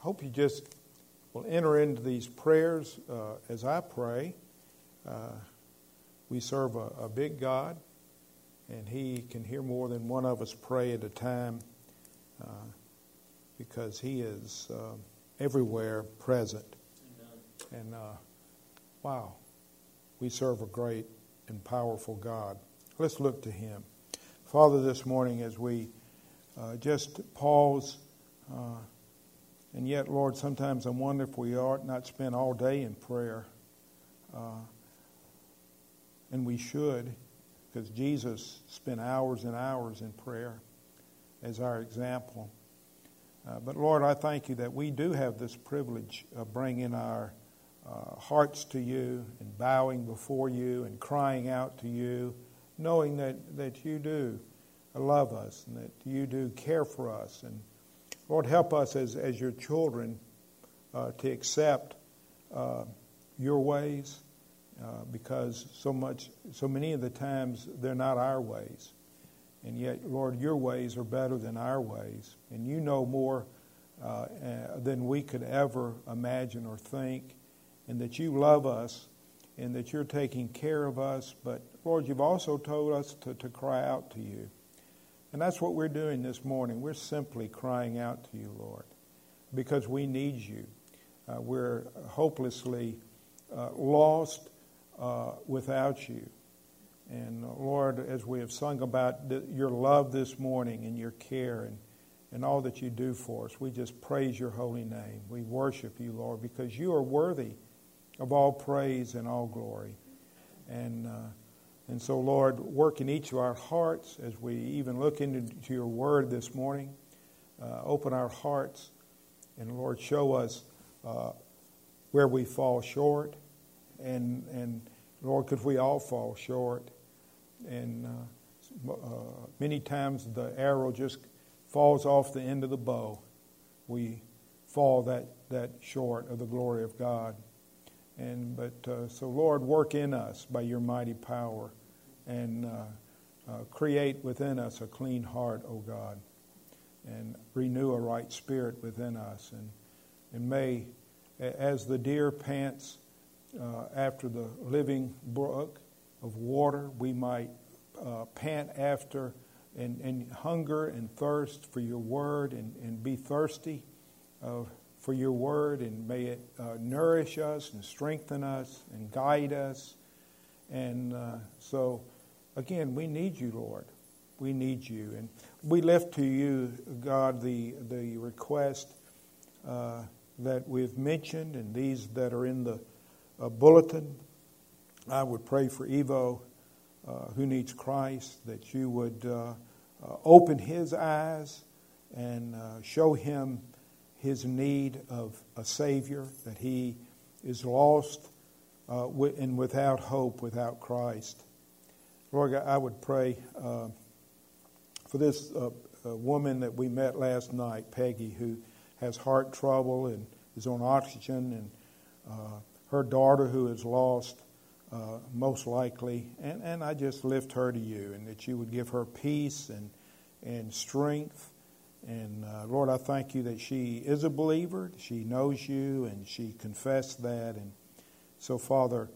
hope you just will enter into these prayers uh, as I pray. Uh, we serve a, a, big God, and He can hear more than one of us pray at a time uh, because He is uh, everywhere present. Amen. And uh, wow, we serve a great and powerful God. Let's look to Him. Father, this morning as we uh, just pause. And yet, Lord, sometimes I wonder if we ought not spend all day in prayer. Uh, and we should, because Jesus spent hours and hours in prayer as our example. Uh, but Lord, I thank you that we do have this privilege of bringing our uh, hearts to you and bowing before you and crying out to you, knowing that, that you do love us and that you do care for us. And Lord, help us as, as your children uh, to accept uh, your ways uh, because so much, so many of the times they're not our ways. And yet, Lord, your ways are better than our ways. And you know more uh, uh, than we could ever imagine or think. And that you love us and that you're taking care of us. But, Lord, you've also told us to, to cry out to you. And that's what we're doing this morning. We're simply crying out to you, Lord, because we need you. Uh, we're hopelessly uh, lost uh, without you. And uh, Lord, as we have sung about your love this morning and your care and, and all that you do for us, we just praise your holy name. We worship you, Lord, because you are worthy of all praise and all glory. And uh, and so, Lord, work in each of our hearts as we even look into your word this morning. Uh, open our hearts, and Lord, show us uh, where we fall short. And, and Lord, because we all fall short. And uh, uh, many times the arrow just falls off the end of the bow. We fall that, that short of the glory of God. And but uh, so Lord, work in us by your mighty power and uh, uh, create within us a clean heart, O God, and renew a right spirit within us. And, and may, as the deer pants uh, after the living brook of water, we might uh, pant after and, and, hunger and thirst for your word and, and be thirsty uh, for your word, and may it uh, nourish us and strengthen us and guide us. And so, again, we need you, Lord. We need you. And we lift to you, God, the, the request uh, that we've mentioned and these that are in the uh, bulletin. I would pray for Evo, uh, who needs Christ, that you would uh, uh, open his eyes and uh, show him his need of a Savior, that he is lost and without hope without Christ. Lord, I would pray uh, for this uh, uh, woman that we met last night, Peggy, who has heart trouble and is on oxygen, and uh, her daughter who is lost, uh, most likely. And, and I just lift her to you, and that you would give her peace and, and strength. And uh, Lord, I thank you that she is a believer. She knows you, and she confessed that. And so, Father,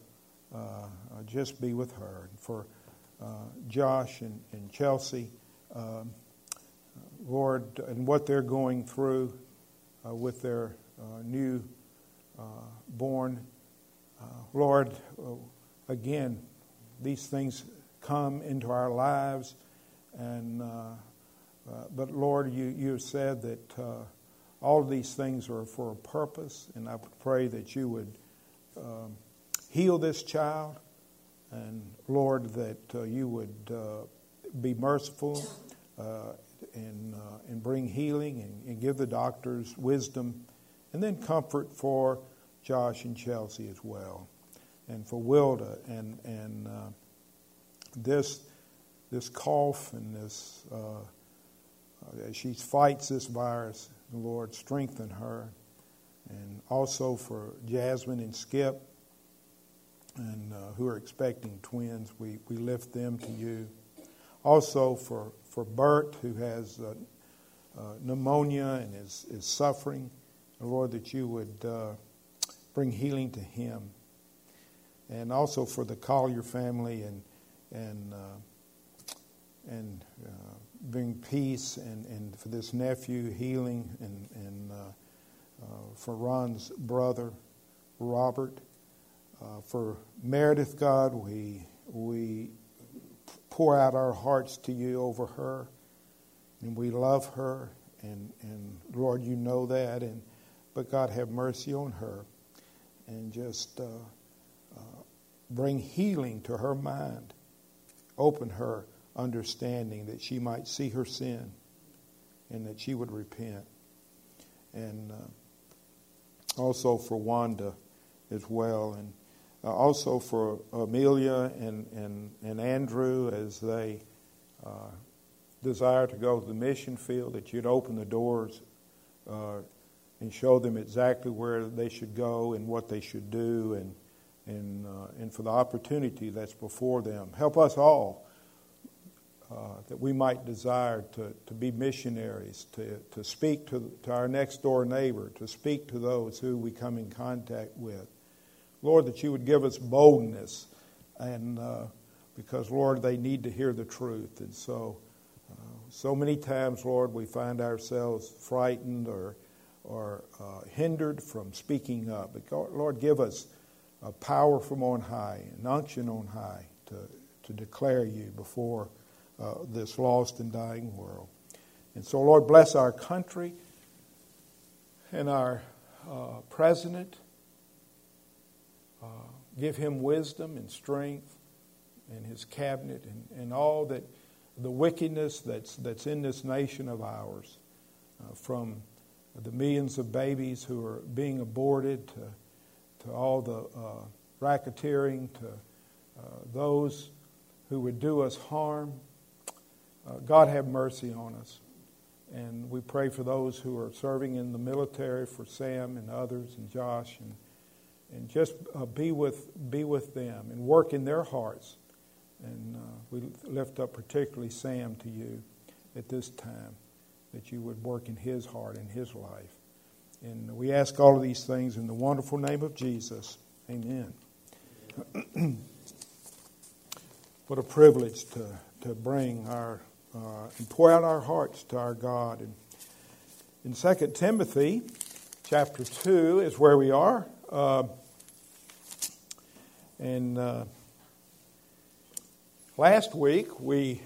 just be with her. And for Josh and, and Chelsea, um, Lord, and what they're going through uh, with their uh, new born. Lord, again, these things come into our lives, and but Lord, you you said that all of these things are for a purpose, and I pray that you would um, heal this child, and Lord, that uh, you would uh, be merciful uh, and, uh, and bring healing and, and, give the doctors wisdom, and then comfort for Josh and Chelsea as well, and for Wilda and and uh, this this cough and this as she fights this virus. Lord, strengthen her, and also for Jasmine and Skip and uh, who are expecting twins, we, we lift them to you. Also for, for Bert, who has uh, uh, pneumonia and is, is suffering, Lord, that you would uh, bring healing to him. And also for the Collier family and, and, uh, and uh, bring peace and, and for this nephew healing and, and for Ron's brother, Robert. Uh, for Meredith, God, we, we pour out our hearts to you over her. And we love her. And, and Lord, you know that. And, but God, have mercy on her. And just uh, uh, bring healing to her mind. Open her understanding that she might see her sin and that she would repent. And uh, also for Wanda as well. And uh, also for Amelia and, and, and Andrew as they uh, desire to go to the mission field, that you'd open the doors uh, and show them exactly where they should go and what they should do and, and, uh, and for the opportunity that's before them. Help us all uh, that we might desire to, to be missionaries, to, to speak to, to our next door neighbor, to speak to those who we come in contact with. Lord, that you would give us boldness, and uh, because, Lord, they need to hear the truth. And so, uh, so many times, Lord, we find ourselves frightened or, or uh, hindered from speaking up. But, Lord, give us a power from on high, an unction on high to, to declare you before uh, this lost and dying world. And so, Lord, bless our country and our uh, president give him wisdom and strength and his cabinet and, and all that the wickedness that's, that's in this nation of ours, uh, from the millions of babies who are being aborted to, to all the uh, racketeering, to uh, those who would do us harm. Uh, God have mercy on us. And we pray for those who are serving in the military, for Sam and others, and Josh and and just uh, be with be with them and work in their hearts. And uh, we lift up particularly Sam to you at this time, that you would work in his heart and his life. And we ask all of these things in the wonderful name of Jesus. Amen. what a privilege to, to bring our uh, and pour out our hearts to our God. And in 2 Timothy chapter 2 is where we are. Uh, and uh, last week we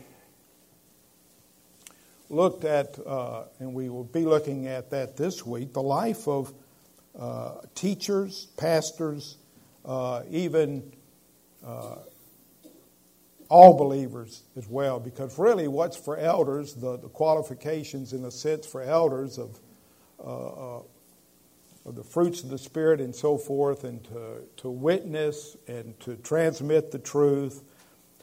looked at, uh, and we will be looking at that this week, the life of uh, teachers, pastors, uh, even uh, all believers as well, because really what's for elders, the, the qualifications in a sense for elders of of the fruits of the Spirit and so forth, and to, to witness and to transmit the truth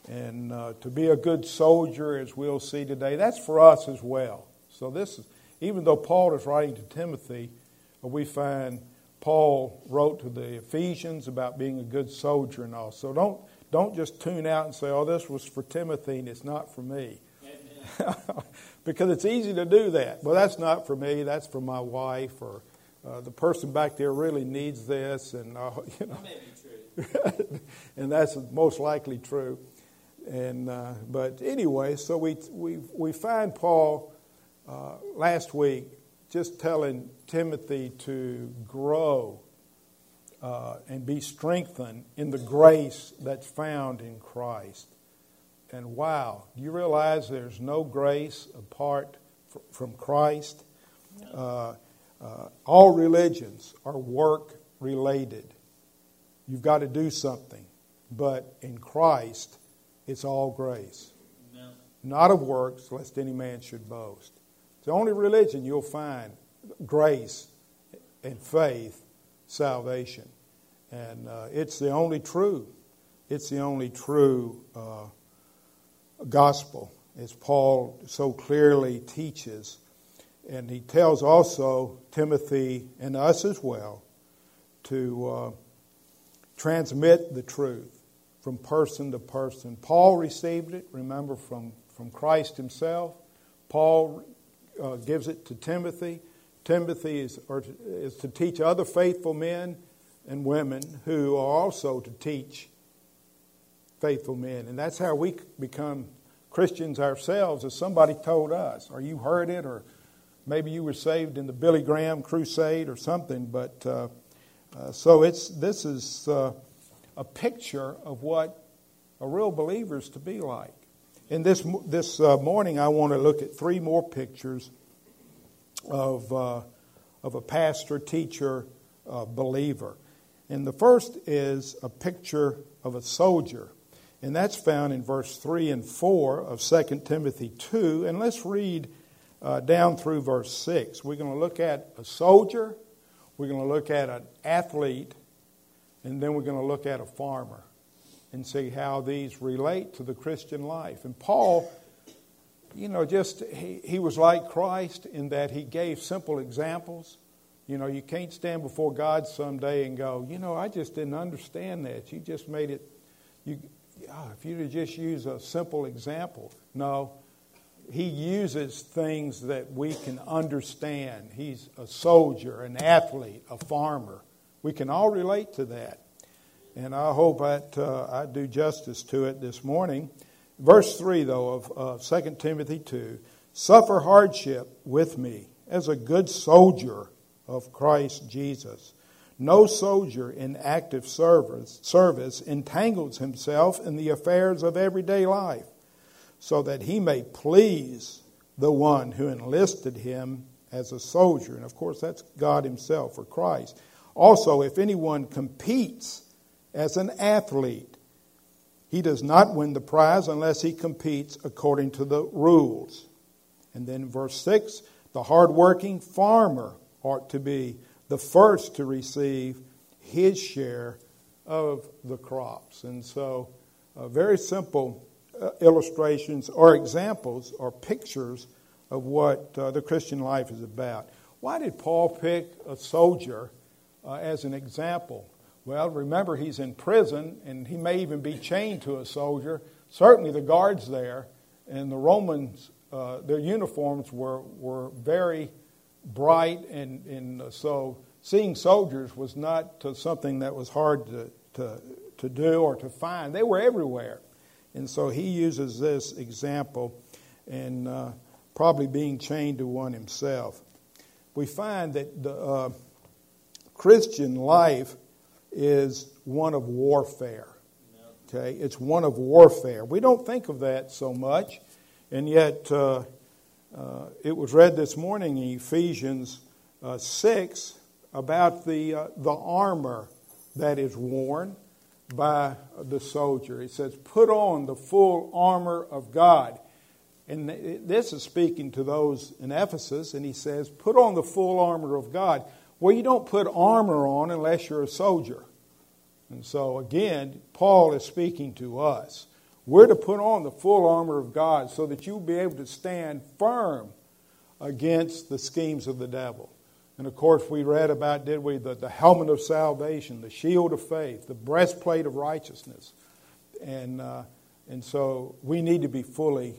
and uh, to be a good soldier, as we'll see today. That's for us as well. So, this is, even though Paul is writing to Timothy, uh, we find Paul wrote to the Ephesians about being a good soldier and all. So, don't, don't just tune out and say, oh, this was for Timothy and it's not for me. because it's easy to do that. Well, that's not for me, that's for my wife or uh, the person back there really needs this, and uh, you know, and that's most likely true. And uh, but anyway, so we we we find Paul uh, last week just telling Timothy to grow uh, and be strengthened in the grace that's found in Christ. And wow, do you realize there's no grace apart from Christ? Uh, uh, all religions are work related. You've got to do something. But in Christ, it's all grace. Amen. Not of works, lest any man should boast. It's the only religion you'll find grace and faith, salvation. And uh, it's the only true, it's the only true uh, gospel, as Paul so clearly teaches and he tells also Timothy and us as well to uh, transmit the truth from person to person. Paul received it, remember, from, from Christ himself. Paul uh, gives it to Timothy. Timothy is, or is to teach other faithful men and women who are also to teach faithful men. And that's how we become Christians ourselves, as somebody told us, or you heard it, or maybe you were saved in the Billy Graham crusade or something. But uh, uh, so it's this is uh, a picture of what a real believer is to be like. In this this uh, morning, I want to look at three more pictures of uh, of a pastor, teacher, uh, believer. And the first is a picture of a soldier. And that's found in verse 3 and 4 of 2 Timothy 2. And let's read uh, down through verse 6. We're going to look at a soldier, we're going to look at an athlete, and then we're going to look at a farmer and see how these relate to the Christian life. And Paul, you know, just he, he was like Christ in that he gave simple examples. You know, you can't stand before God someday and go, you know, I just didn't understand that. You just made it, you, oh, if you'd just use a simple example. No, he uses things that we can understand. He's a soldier, an athlete, a farmer. We can all relate to that. And I hope that uh, I do justice to it this morning. Verse 3, though, of, of 2 Timothy 2 Suffer hardship with me as a good soldier of Christ Jesus. No soldier in active service, service entangles himself in the affairs of everyday life, so that he may please the one who enlisted him as a soldier. And of course, that's God Himself or Christ. Also, if anyone competes as an athlete, he does not win the prize unless he competes according to the rules. And then, verse 6 the hardworking farmer ought to be the first to receive his share of the crops. And so, uh, very simple uh, illustrations or examples or pictures of what uh, the Christian life is about. Why did Paul pick a soldier uh, as an example? Well, remember, he's in prison and he may even be chained to a soldier. Certainly, the guards there and the Romans, uh, their uniforms were, were very bright, and, and uh, so seeing soldiers was not something that was hard to, to, to do or to find. They were everywhere. And so he uses this example and uh, probably being chained to one himself. We find that the uh, Christian life is one of warfare. Okay, it's one of warfare. We don't think of that so much, and yet uh, uh, it was read this morning in Ephesians uh, 6 about the, uh, the armor that is worn by the soldier. It says, Put on the full armor of God. And this is speaking to those in Ephesus, and he says, Put on the full armor of God. Well, you don't put armor on unless you're a soldier. And so, again, Paul is speaking to us. We're to put on the full armor of God so that you'll be able to stand firm against the schemes of the devil. And of course, we read about, did we, the, the helmet of salvation, the shield of faith, the breastplate of righteousness. And, uh, and so we need to be fully,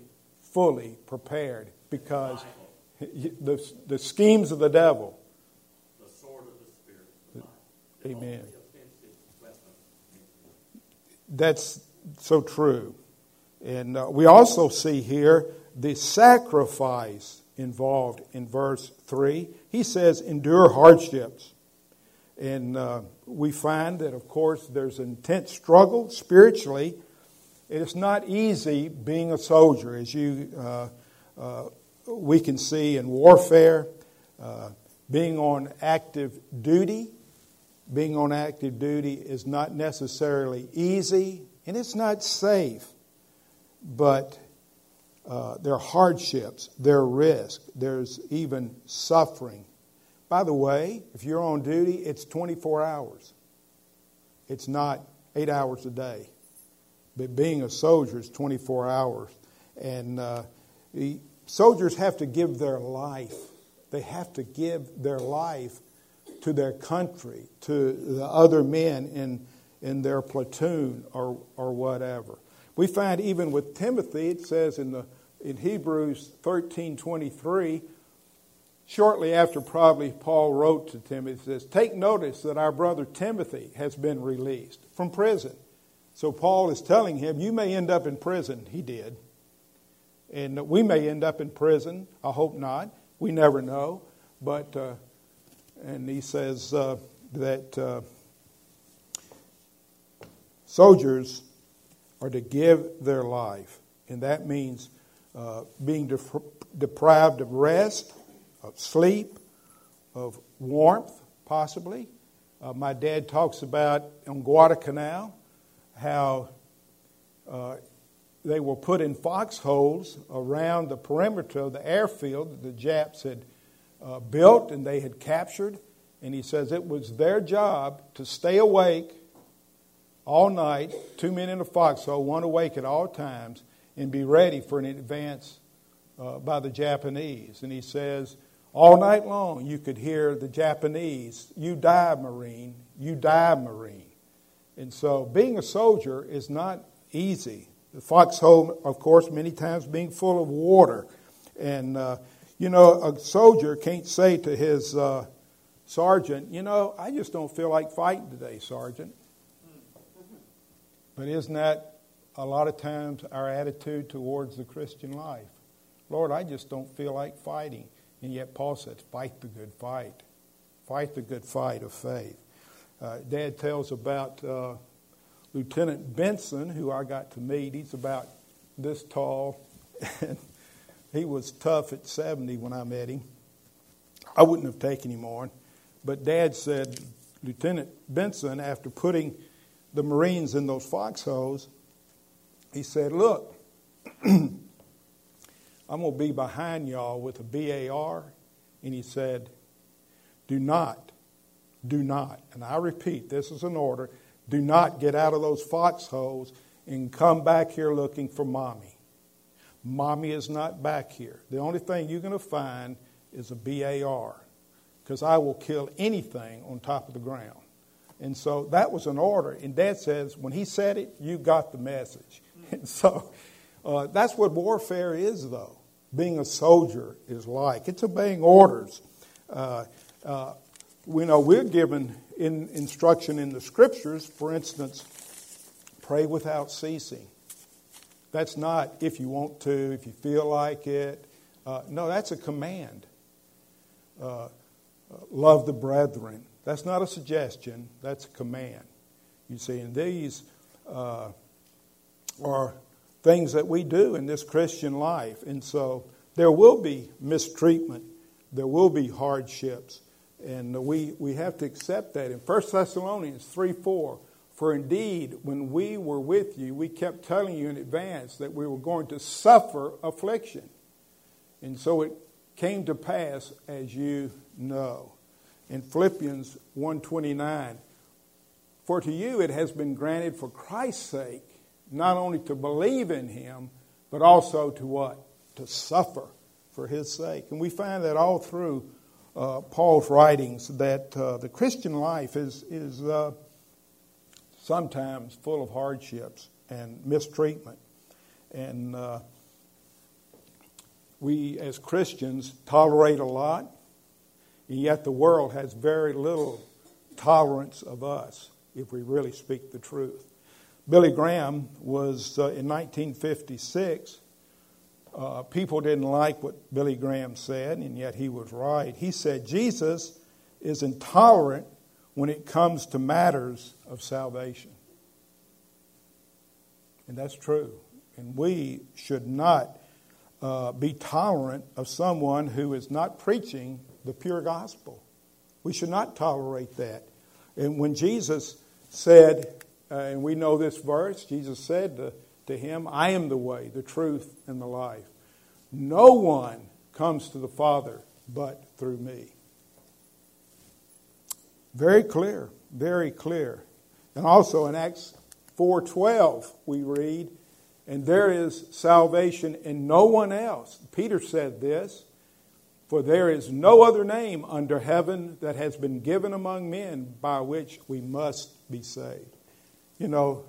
fully prepared because the, the schemes of the devil. The sword of the Spirit. Amen. That's so true. And uh, we also see here the sacrifice involved in verse 3. He says, endure hardships. And uh, we find that, of course, there's intense struggle spiritually. It's not easy being a soldier, as you uh, uh we can see in warfare, uh, being on active duty. Being on active duty is not necessarily easy and it's not safe, but uh, there are hardships, there are risks, there's even suffering. By the way, if you're on duty, it's 24 hours. It's not eight hours a day. But being a soldier is 24 hours. And uh, the soldiers have to give their life. They have to give their life to their country, to the other men in in their platoon or, or whatever. We find even with Timothy, it says in, the, in Hebrews 13 23, shortly after probably Paul wrote to Timothy, says, Take notice that our brother Timothy has been released from prison. So Paul is telling him, You may end up in prison. He did. And we may end up in prison. I hope not. We never know. But, uh, and he says uh, that uh, soldiers are to give their life. And that means uh, being def- deprived of rest, of sleep, of warmth, possibly. Uh, my dad talks about on Guadalcanal how uh, they were put in foxholes around the perimeter of the airfield that the Japs had uh, built and they had captured. And he says it was their job to stay awake all night, two men in a foxhole, one awake at all times, and be ready for an advance uh, by the Japanese. And he says, all night long you could hear the Japanese, you die, Marine, you die, Marine. And so being a soldier is not easy. The foxhole, of course, many times being full of water. And, uh, you know, a soldier can't say to his uh, sergeant, you know, I just don't feel like fighting today, sergeant. But isn't that a lot of times our attitude towards the Christian life? Lord, I just don't feel like fighting. And yet Paul says, fight the good fight. Fight the good fight of faith. Uh, Dad tells about uh, Lieutenant Benson, who I got to meet. He's about this tall, and he was tough at 70 when I met him. I wouldn't have taken him on. But Dad said, Lieutenant Benson, after putting the Marines in those foxholes, he said, Look, I'm going to be behind y'all with a BAR. And he said, Do not do not, and I repeat, this is an order, do not get out of those foxholes and come back here looking for mommy. Mommy is not back here. The only thing you're going to find is a BAR because I will kill anything on top of the ground. And so that was an order. And Dad says, when he said it, you got the message. And so uh, that's what warfare is, though. Being a soldier is like. It's obeying orders. Uh, uh, we know we're given in instruction in the scriptures, for instance, pray without ceasing. That's not if you want to, if you feel like it. Uh, no, that's a command. Uh, love the brethren. That's not a suggestion, that's a command. You see, and these uh, are things that we do in this Christian life. And so there will be mistreatment, there will be hardships. And we, we have to accept that. In 1 Thessalonians 3 4, for indeed, when we were with you, we kept telling you in advance that we were going to suffer affliction. And so it came to pass as you know. In Philippians 1:29, for to you it has been granted for Christ's sake not only to believe in him, but also to what? To suffer for his sake. And we find that all through uh, Paul's writings that uh, the Christian life is, is uh, sometimes full of hardships and mistreatment. And uh, we, as Christians, tolerate a lot, and yet the world has very little tolerance of us if we really speak the truth. Billy Graham was uh, in 1956 uh, people didn't like what Billy Graham said, and yet he was right. He said Jesus is intolerant when it comes to matters of salvation. And that's true. And we should not uh, be tolerant of someone who is not preaching the pure gospel. We should not tolerate that. And when Jesus said, uh, and we know this verse, Jesus said to to him, I am the way, the truth, and the life. No one comes to the Father but through me. Very clear, very clear. And also in Acts 4:12 we read, and there is salvation in no one else. Peter said this, for there is no other name under heaven that has been given among men by which we must be saved. You know,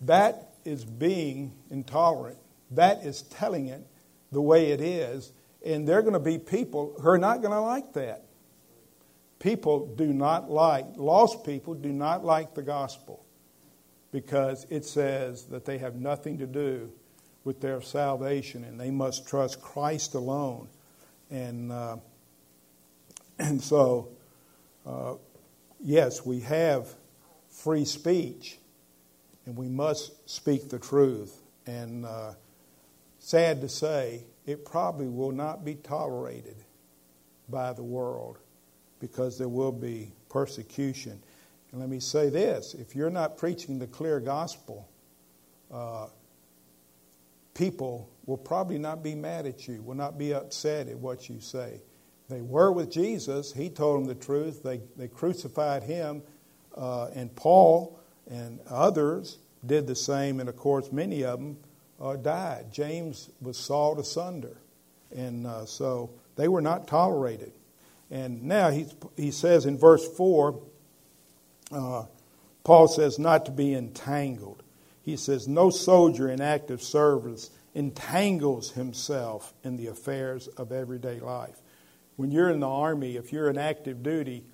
that is being intolerant. That is telling it the way it is. And there are going to be people who are not going to like that. People do not like, lost people do not like the gospel because it says that they have nothing to do with their salvation and they must trust Christ alone. And, uh, and so, uh, yes, we have free speech and we must speak the truth. And uh, sad to say, it probably will not be tolerated by the world because there will be persecution. And let me say this if you're not preaching the clear gospel, uh, people will probably not be mad at you, will not be upset at what you say. They were with Jesus, he told them the truth. They, they crucified him, uh, and Paul and others did the same, and of course, many of them uh, died. James was sawed asunder. And uh, so they were not tolerated. And now he, he says in verse 4, uh, Paul says not to be entangled. He says, No soldier in active service entangles himself in the affairs of everyday life. When you're in the army, if you're in active duty,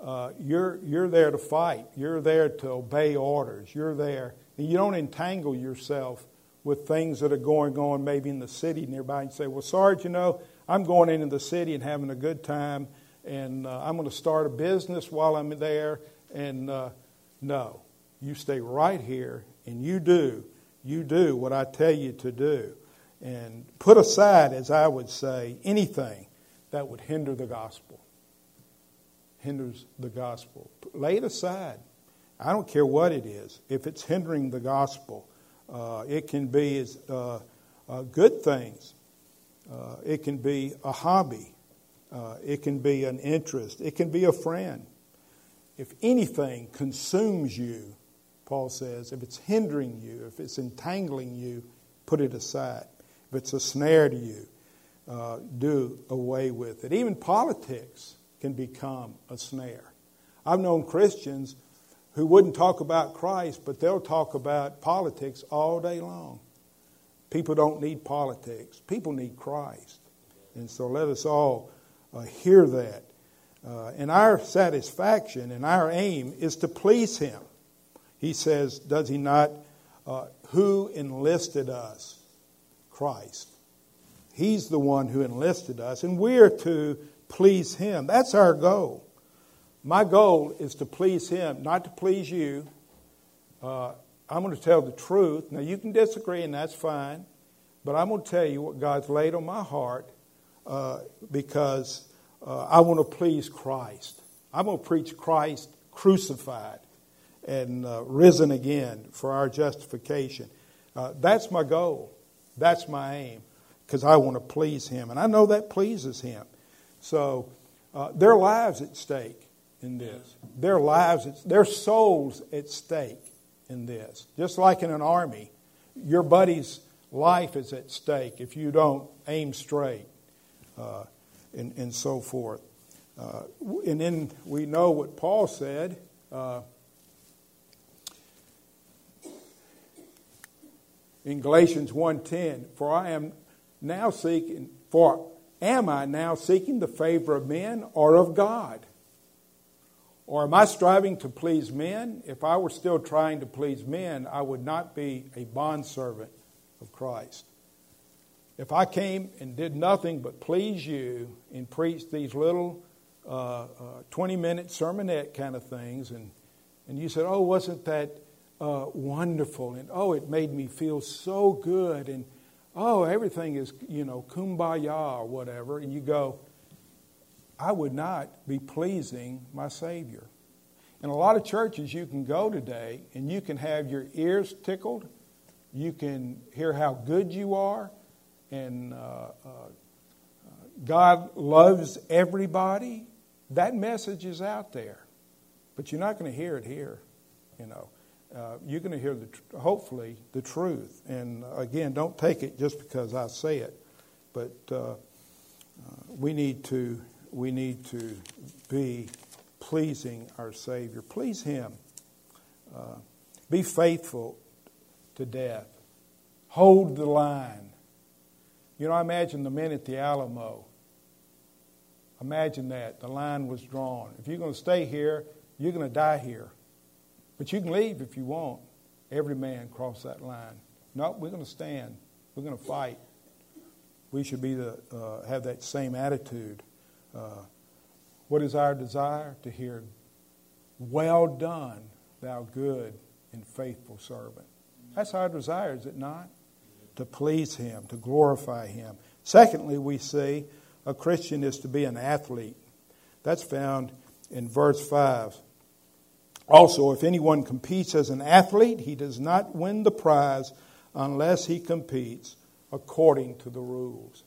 uh, you're, you're there to fight. You're there to obey orders. You're there. And you don't entangle yourself with things that are going on maybe in the city nearby and say, well, Sarge, you know, I'm going into the city and having a good time, and uh, I'm going to start a business while I'm there. And uh, no, you stay right here and you do. You do what I tell you to do. And put aside, as I would say, anything that would hinder the gospel. Hinders the gospel. Lay it aside. I don't care what it is. If it's hindering the gospel, uh, it can be uh, uh, good things. Uh, it can be a hobby. Uh, it can be an interest. It can be a friend. If anything consumes you, Paul says, if it's hindering you, if it's entangling you, put it aside. If it's a snare to you, uh, do away with it. Even politics can become a snare. I've known Christians who wouldn't talk about Christ, but they'll talk about politics all day long. People don't need politics, people need Christ. And so let us all uh, hear that. Uh, and our satisfaction and our aim is to please Him. He says, does He not? Uh, who enlisted us? Christ. He's the one who enlisted us, and we're to please Him. That's our goal. My goal is to please Him, not to please you. Uh, I'm going to tell the truth. Now, you can disagree, and that's fine, but I'm going to tell you what God's laid on my heart uh, because uh, I want to please Christ. I'm going to preach Christ crucified and uh, risen again for our justification. Uh, that's my goal. That's my aim because I want to please Him. And I know that pleases Him. So, uh, their lives at stake in this. Their lives, their souls at stake in this. Just like in an army, your buddy's life is at stake if you don't aim straight uh, and, and so forth. Uh, and then we know what Paul said. Uh, in Galatians 1:10, for I am now seeking for am I now seeking the favor of men or of God? Or am I striving to please men? If I were still trying to please men, I would not be a bondservant of Christ. If I came and did nothing but please you and preached these little uh, uh, 20 minute sermonette kind of things, and, and you said, Oh, wasn't that uh, wonderful? And oh, it made me feel so good. And oh, everything is, you know, kumbaya or whatever. And you go, I would not be pleasing my Savior. In a lot of churches, you can go today and you can have your ears tickled. You can hear how good you are. And uh, uh, God loves everybody. That message is out there. But you're not going to hear it here, you know. Uh, you're going to hear, the, hopefully, the truth. And uh, again, don't take it just because I say it. But uh, uh, we need to we need to be pleasing our Savior. Please Him. Be faithful to death. Hold the line. You know, I imagine the men at the Alamo. Imagine that. The line was drawn. If you're going to stay here, you're going to die here. But you can leave if you want. Every man cross that line. No, we're going to stand. We're going to fight. We should be the, uh, have that same attitude. Uh, what is our desire? To hear, Well done, thou good and faithful servant. That's our desire, is it not? To please Him, to glorify Him. Secondly, we see a Christian is to be an athlete. That's found in verse 5. Also, if anyone competes as an athlete, he does not win the prize unless he competes according to the rules.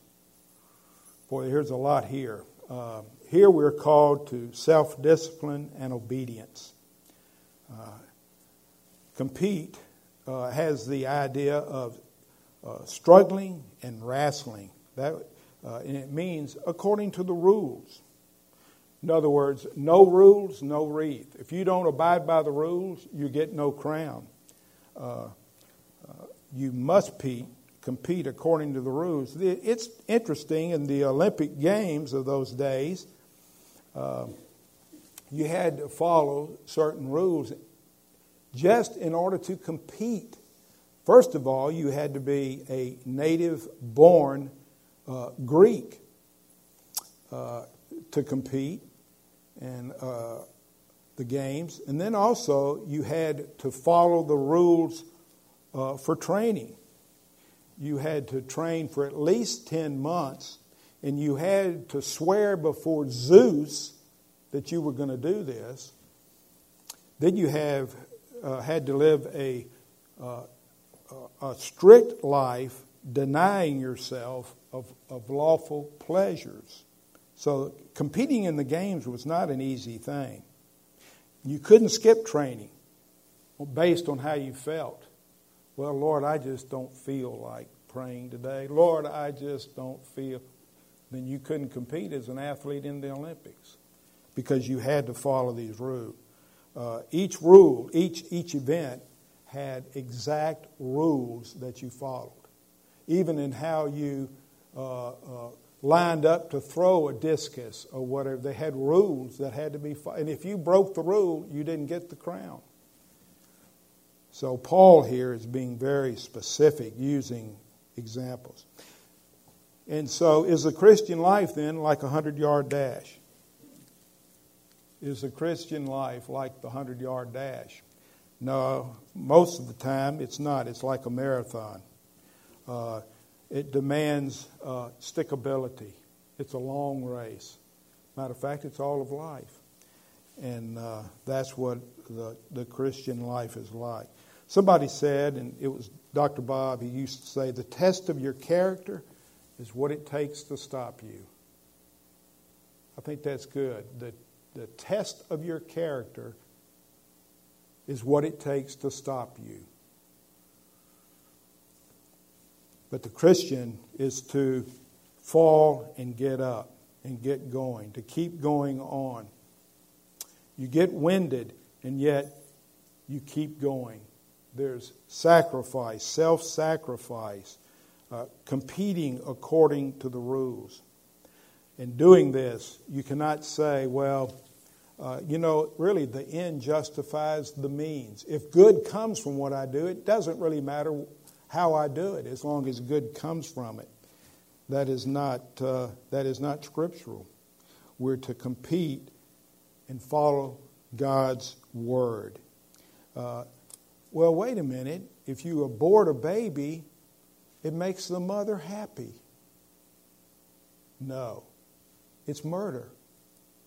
Boy, here's a lot here. Uh, here we're called to self discipline and obedience. Uh, compete uh, has the idea of uh, struggling and wrestling. That, uh, and it means according to the rules. In other words, no rules, no wreath. If you don't abide by the rules, you get no crown. Uh, you must pe- compete according to the rules. It's interesting in the Olympic Games of those days, uh, you had to follow certain rules just in order to compete. First of all, you had to be a native born uh, Greek uh, to compete in uh, the games. And then also, you had to follow the rules uh, for training. You had to train for at least 10 months, and you had to swear before Zeus that you were going to do this. Then you have uh, had to live a, uh, a strict life denying yourself of, of lawful pleasures. So competing in the games was not an easy thing. You couldn't skip training based on how you felt. Well, Lord, I just don't feel like praying today. Lord, I just don't feel. Then you couldn't compete as an athlete in the Olympics because you had to follow these rules. Uh, each rule, each, each event had exact rules that you followed. Even in how you uh, uh, lined up to throw a discus or whatever, they had rules that had to be followed. And if you broke the rule, you didn't get the crown. So Paul here is being very specific using examples. And so is the Christian life then like a 100 yard dash? Is the Christian life like the 100 yard dash? No, most of the time it's not. It's like a marathon. Uh, it demands uh, stickability. It's a long race. Matter of fact, it's all of life. And uh, that's what the, the Christian life is like. Somebody said, and it was Dr. Bob, he used to say, the test of your character is what it takes to stop you. I think that's good. The, the test of your character is what it takes to stop you. But the Christian is to fall and get up and get going, to keep going on. You get winded, and yet you keep going there's sacrifice, self sacrifice, uh, competing according to the rules. In doing this, you cannot say, well, uh, you know, really the end justifies the means. If good comes from what I do, it doesn't really matter how I do it as long as good comes from it. That is not, uh, that is not scriptural. We're to compete and follow God's word. Uh, well, wait a minute. If you abort a baby, it makes the mother happy. No, it's murder.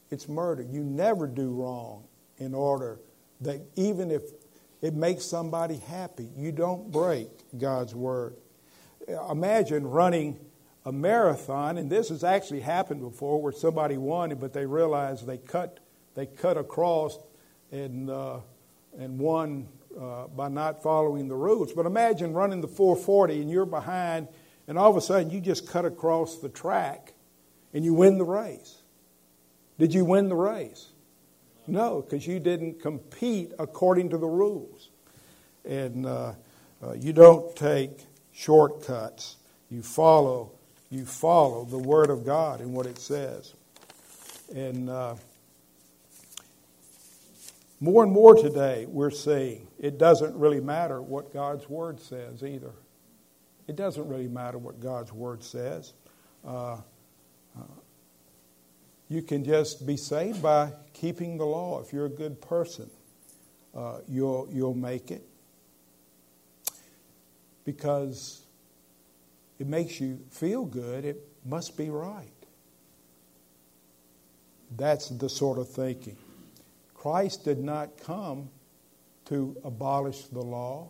It's murder. You never do wrong in order that even if it makes somebody happy, you don't break God's word. Imagine running a marathon, and this has actually happened before, where somebody won but they realized they cut they cut across and uh, and won uh, by not following the rules. But imagine running the 440 and you're behind, and all of a sudden you just cut across the track and you win the race. Did you win the race? No, because you didn't compete according to the rules. And uh, uh, you don't take shortcuts, you follow you follow the Word of God and what it says. And uh, more and more today, we're seeing it doesn't really matter what God's Word says either. It doesn't really matter what God's Word says. You can just be saved by keeping the law. If you're a good person, uh, you'll, you'll make it. Because it makes you feel good, it must be right. That's the sort of thinking. Christ did not come to abolish the law.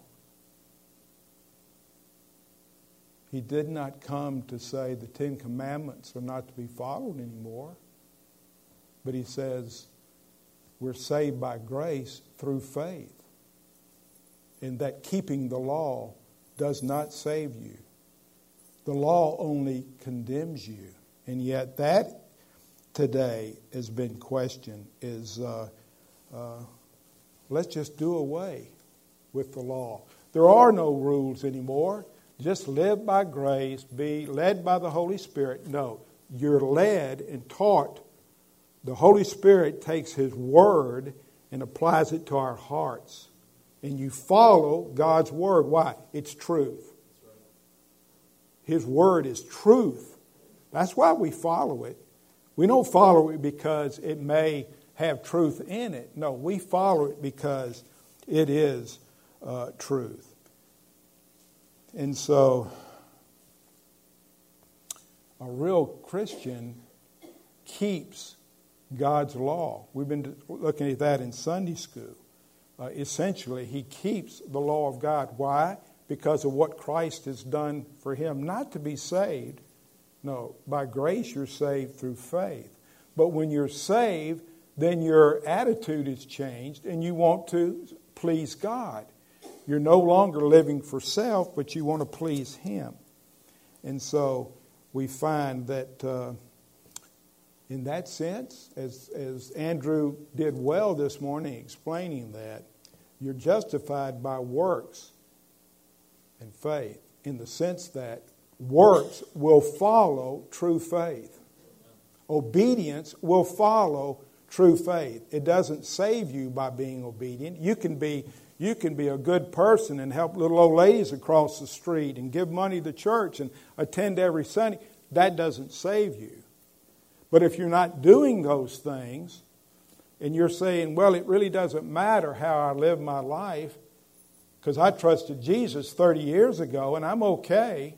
He did not come to say the Ten Commandments are not to be followed anymore. But he says we're saved by grace through faith. And that keeping the law does not save you. The law only condemns you. And yet, that today has been questioned is uh, uh, let's just do away with the law. There are no rules anymore. Just live by grace, be led by the Holy Spirit. No, you're led and taught. The Holy Spirit takes His Word and applies it to our hearts. And you follow God's Word. Why? It's truth. His Word is truth. That's why we follow it. We don't follow it because it may have truth in it. No, we follow it because it is uh, truth. And so, a real Christian keeps God's law. We've been looking at that in Sunday school. Uh, essentially, he keeps the law of God. Why? Because of what Christ has done for him. Not to be saved. No, by grace you're saved through faith. But when you're saved, then your attitude is changed and you want to please God. You're no longer living for self, but you want to please Him. And so we find that uh, in that sense, as, as Andrew did well this morning explaining that, you're justified by works and faith in the sense that works will follow true faith. Obedience will follow true faith. It doesn't save you by being obedient. You can be you can be a good person and help little old ladies across the street and give money to church and attend every Sunday. That doesn't save you. But if you're not doing those things and you're saying, well, it really doesn't matter how I live my life because I trusted Jesus 30 years ago and I'm okay,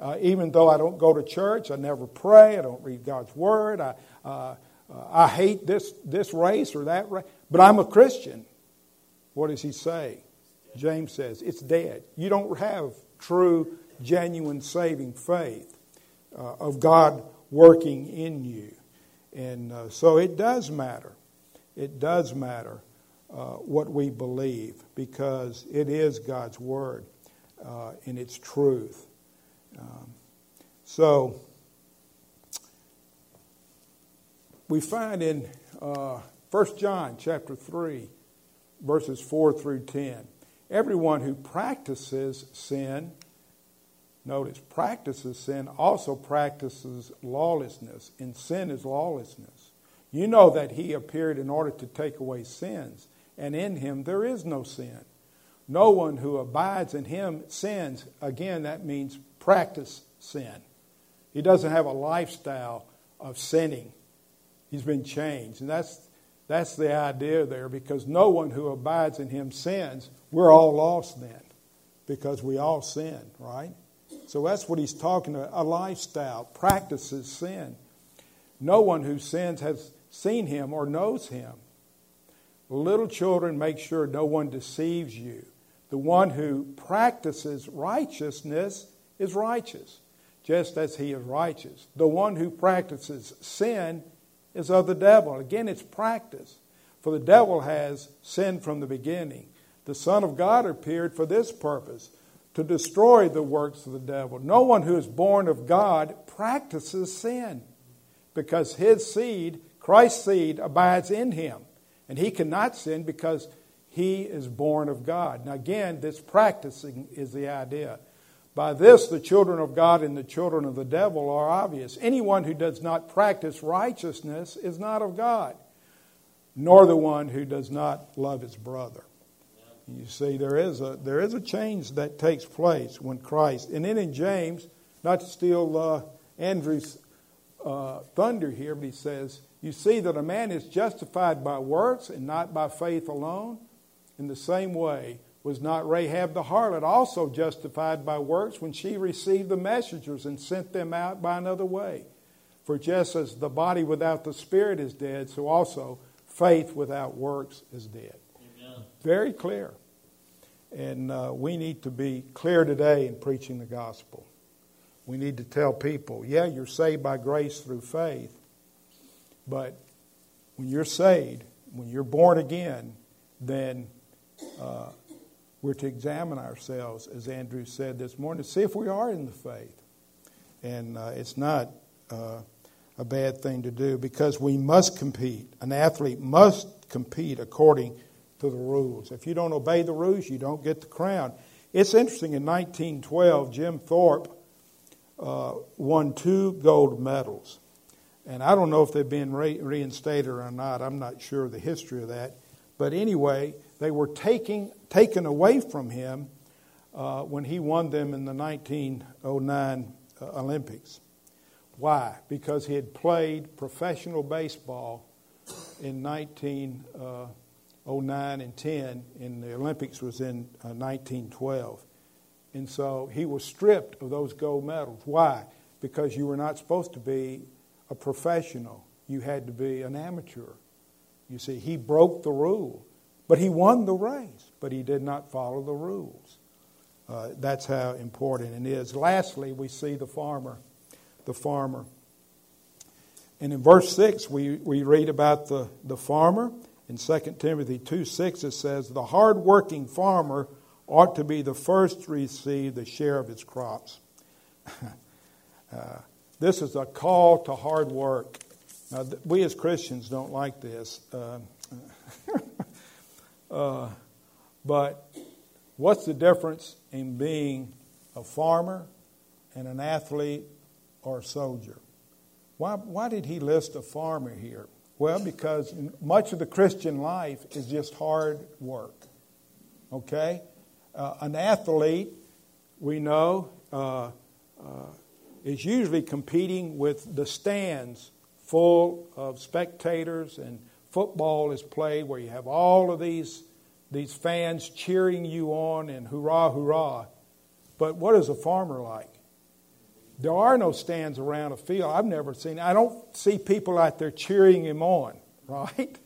uh, even though I don't go to church, I never pray, I don't read God's Word, I, uh, uh, I hate this, this race or that race, but I'm a Christian. What does he say? James says, it's dead. You don't have true, genuine saving faith uh, of God working in you. And uh, so it does matter. It does matter uh, what we believe because it is God's Word uh, and its truth. Um, so, we find in uh, 1 John chapter 3, verses 4 through 10, everyone who practices sin, notice, practices sin also practices lawlessness, and sin is lawlessness. You know that he appeared in order to take away sins, and in him there is no sin. No one who abides in him sins. Again, that means practice sin. He doesn't have a lifestyle of sinning. He's been changed. And that's, that's the idea there because no one who abides in him sins. We're all lost then because we all sin, right? So that's what he's talking about. A lifestyle practices sin. No one who sins has seen him or knows him. Little children, make sure no one deceives you. The one who practices righteousness is righteous, just as he is righteous. The one who practices sin is of the devil. Again, it's practice. For the devil has sinned from the beginning. The Son of God appeared for this purpose to destroy the works of the devil. No one who is born of God practices sin because his seed, Christ's seed, abides in him. And he cannot sin because he is born of God. Now, again, this practicing is the idea. By this, the children of God and the children of the devil are obvious. Anyone who does not practice righteousness is not of God, nor the one who does not love his brother. You see, there is a there is a change that takes place when Christ, and then in James, not to steal uh, Andrew's uh, thunder here, but he says, "You see that a man is justified by works and not by faith alone. In the same way, was not Rahab the harlot also justified by works when she received the messengers and sent them out by another way? For just as the body without the spirit is dead, so also faith without works is dead." Very clear. And uh, we need to be clear today in preaching the gospel. We need to tell people, yeah, you're saved by grace through faith, but when you're saved, when you're born again, then uh, we're to examine ourselves, as Andrew said this morning, to see if we are in the faith. And uh, it's not uh, a bad thing to do because we must compete. An athlete must compete according to the rules. If you don't obey the rules, you don't get the crown. It's interesting, in 1912, Jim Thorpe uh, won two gold medals. And I don't know if they've been re- reinstated or not. I'm not sure of the history of that. But anyway, they were taking, taken away from him uh, when he won them in the 1909 uh, Olympics. Why? Because he had played professional baseball in 19. Uh, 09 and 10, and the Olympics was in uh, 1912. And so he was stripped of those gold medals. Why? Because you were not supposed to be a professional, you had to be an amateur. You see, he broke the rule, but he won the race, but he did not follow the rules. Uh, that's how important it is. Lastly, we see the farmer. The farmer. And in verse 6, we, we read about the, the farmer in 2 Timothy 2 6, it says, The hard-working farmer ought to be the first to receive the share of his crops. uh, this is a call to hard work. Now, we as Christians don't like this. Uh, uh, but what's the difference in being a farmer and an athlete or a soldier? Why, why did he list a farmer here? Well, because much of the Christian life is just hard work. Okay? Uh, an athlete, we know, uh, uh, is usually competing with the stands full of spectators, and football is played where you have all of these, these fans cheering you on and hurrah, hurrah. But what is a farmer like? There are no stands around a field. I've never seen. I don't see people out there cheering him on. Right?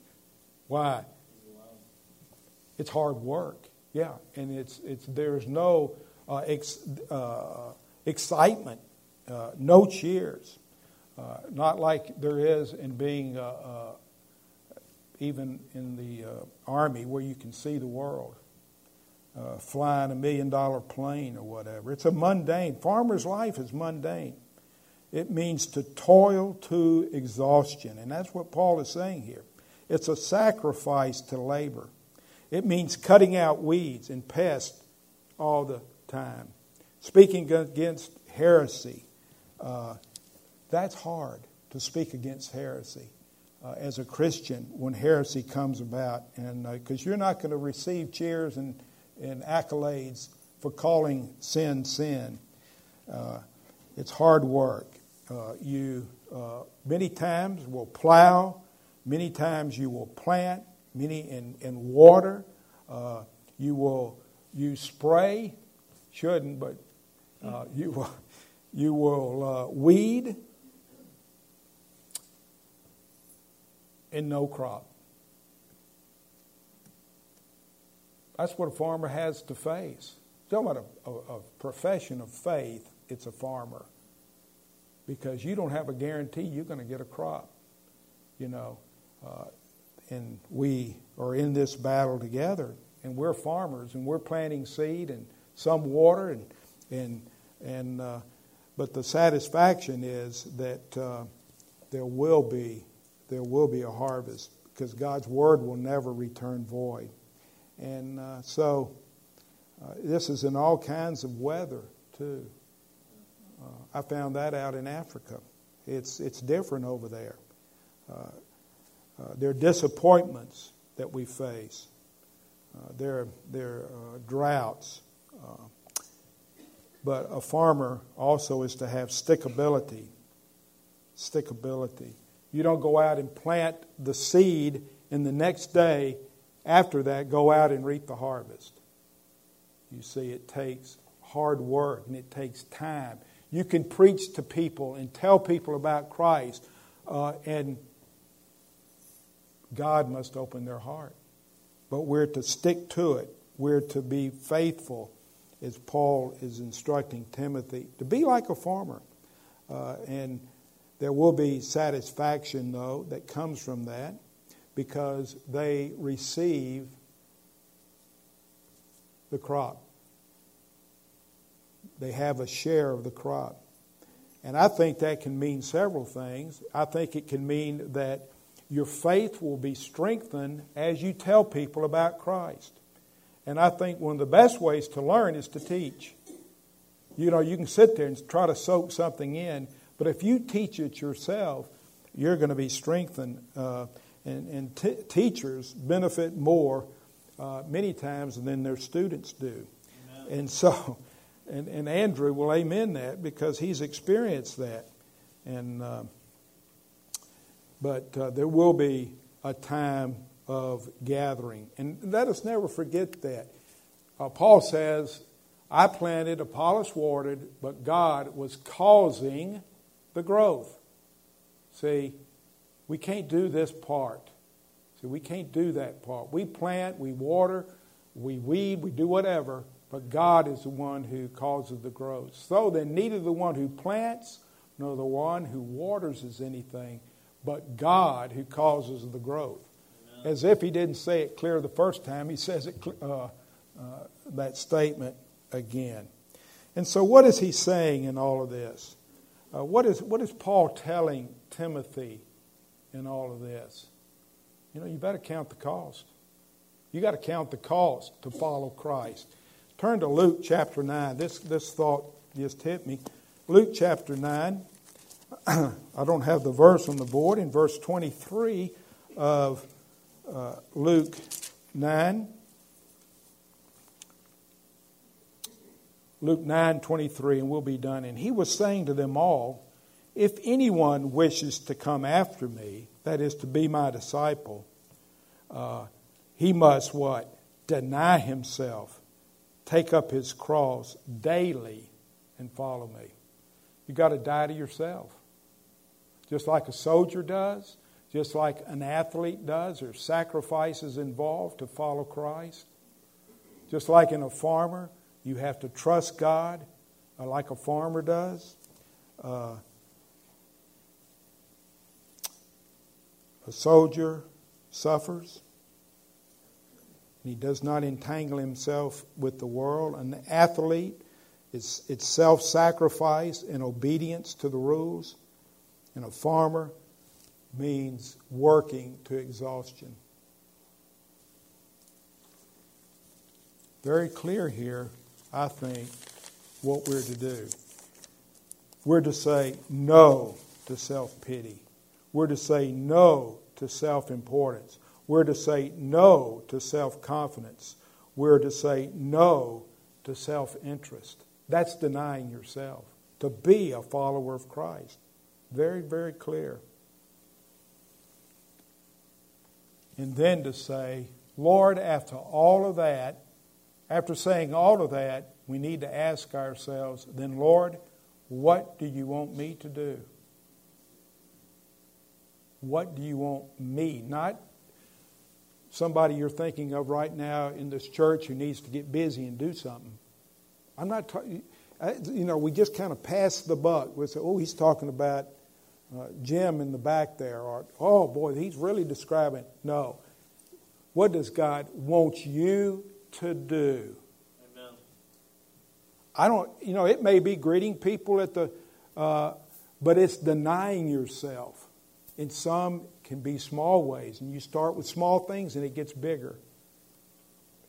Why? It's hard work. Yeah, and it's it's there's no uh, ex, uh, excitement, uh, no cheers, uh, not like there is in being uh, uh, even in the army where you can see the world uh, flying a million dollar plane or whatever. It's a mundane. Farmer's life is mundane. It means to toil to exhaustion. And that's what Paul is saying here. It's a sacrifice to labor. It means cutting out weeds and pests all the time. Speaking against heresy. Uh, that's hard to speak against heresy. Uh, as a Christian, when heresy comes about, and because uh, you're not going to receive cheers and and accolades for calling sin sin. Uh, it's hard work. Uh, you uh, many times will plow, many times you will plant, many in, in water. Uh, you will you spray, shouldn't, but uh, you will you will uh, weed, and no crop. That's what a farmer has to face. Talking about a, a, a profession of faith, it's a farmer. Because you don't have a guarantee you're going to get a crop. You know, uh, and we are in this battle together, and we're farmers, and we're planting seed and some water, and and and. Uh, but the satisfaction is that uh, there will be there will be a harvest because God's word will never return void. And uh, so uh, this is in all kinds of weather too. Uh, I found that out in Africa. It's, it's different over there. Uh, uh, there are disappointments that we face. There, there are droughts. But a farmer also is to have stickability. Stickability. You don't go out and plant the seed, and the next day after that, go out and reap the harvest. You see, it takes hard work and it takes time. You can preach to people and tell people about Christ, uh, and God must open their heart. But we're to stick to it. We're to be faithful, as Paul is instructing Timothy, to be like a farmer. Uh, and there will be satisfaction, though, that comes from that because they receive the crop. They have a share of the crop. And I think that can mean several things. I think it can mean that your faith will be strengthened as you tell people about Christ. And I think one of the best ways to learn is to teach. You know, you can sit there and try to soak something in, but if you teach it yourself, you're going to be strengthened. Uh, and, and t- teachers benefit more uh, many times than their students do. Amen. And so, and, and Andrew will amen that because he's experienced that. And uh, but uh, there will be a time of gathering. And let us never forget that. Uh, Paul says, I planted, Apollos watered, but God was causing the growth. See, we can't do this part. See, we can't do that part. We plant, we water, we weed, we do whatever, but God is the one who causes the growth. So then, neither the one who plants nor the one who waters is anything, but God who causes the growth. Amen. As if he didn't say it clear the first time, he says it, uh, uh, that statement again. And so, what is he saying in all of this? Uh, what, is, what is Paul telling Timothy in all of this? You know, you better count the cost. You got to count the cost to follow Christ. Turn to Luke chapter 9. This, this thought just hit me. Luke chapter 9. I don't have the verse on the board. In verse 23 of uh, Luke 9, Luke 9 23, and we'll be done. And he was saying to them all, If anyone wishes to come after me, that is to be my disciple, uh, he must what? Deny himself, take up his cross daily, and follow me. You've got to die to yourself just like a soldier does, just like an athlete does. There's sacrifices involved to follow Christ. Just like in a farmer, you have to trust God like a farmer does. Uh, a soldier suffers. He does not entangle himself with the world. An athlete, it's, it's self sacrifice and obedience to the rules. And a farmer means working to exhaustion. Very clear here, I think, what we're to do. We're to say no to self pity. We're to say no to self importance. We're to say no to self confidence. We're to say no to self interest. That's denying yourself to be a follower of Christ. Very, very clear. And then to say, Lord, after all of that, after saying all of that, we need to ask ourselves, then, Lord, what do you want me to do? What do you want me? Not somebody you're thinking of right now in this church who needs to get busy and do something. I'm not talking, you know, we just kind of pass the buck. We say, oh, he's talking about uh, Jim in the back there, or, oh boy, he's really describing. No. What does God want you to do? Amen. I don't, you know, it may be greeting people at the, uh, but it's denying yourself. In some can be small ways, and you start with small things, and it gets bigger.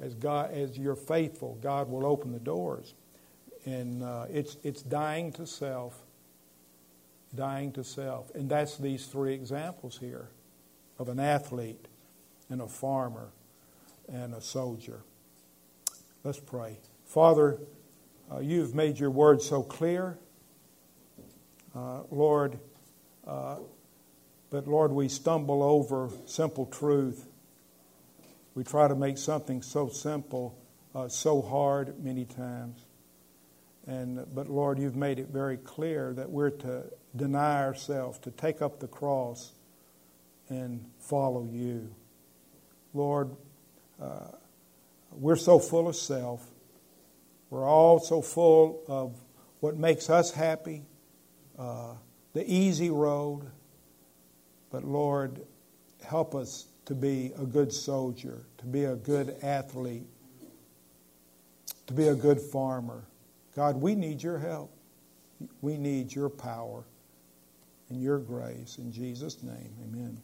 As God, as you're faithful, God will open the doors. and uh, it's, it's dying to self, dying to self. And that's these three examples here of an athlete and a farmer and a soldier. Let's pray. Father, uh, you've made your word so clear. Uh, Lord, uh, but Lord, we stumble over simple truth. We try to make something so simple uh, so hard many times. And, but Lord, you've made it very clear that we're to deny ourselves, to take up the cross and follow you. Lord, uh, we're so full of self. We're all so full of what makes us happy, uh, the easy road. But Lord, help us to be a good soldier, to be a good athlete, to be a good farmer. God, we need your help. We need your power and your grace. In Jesus' name, amen.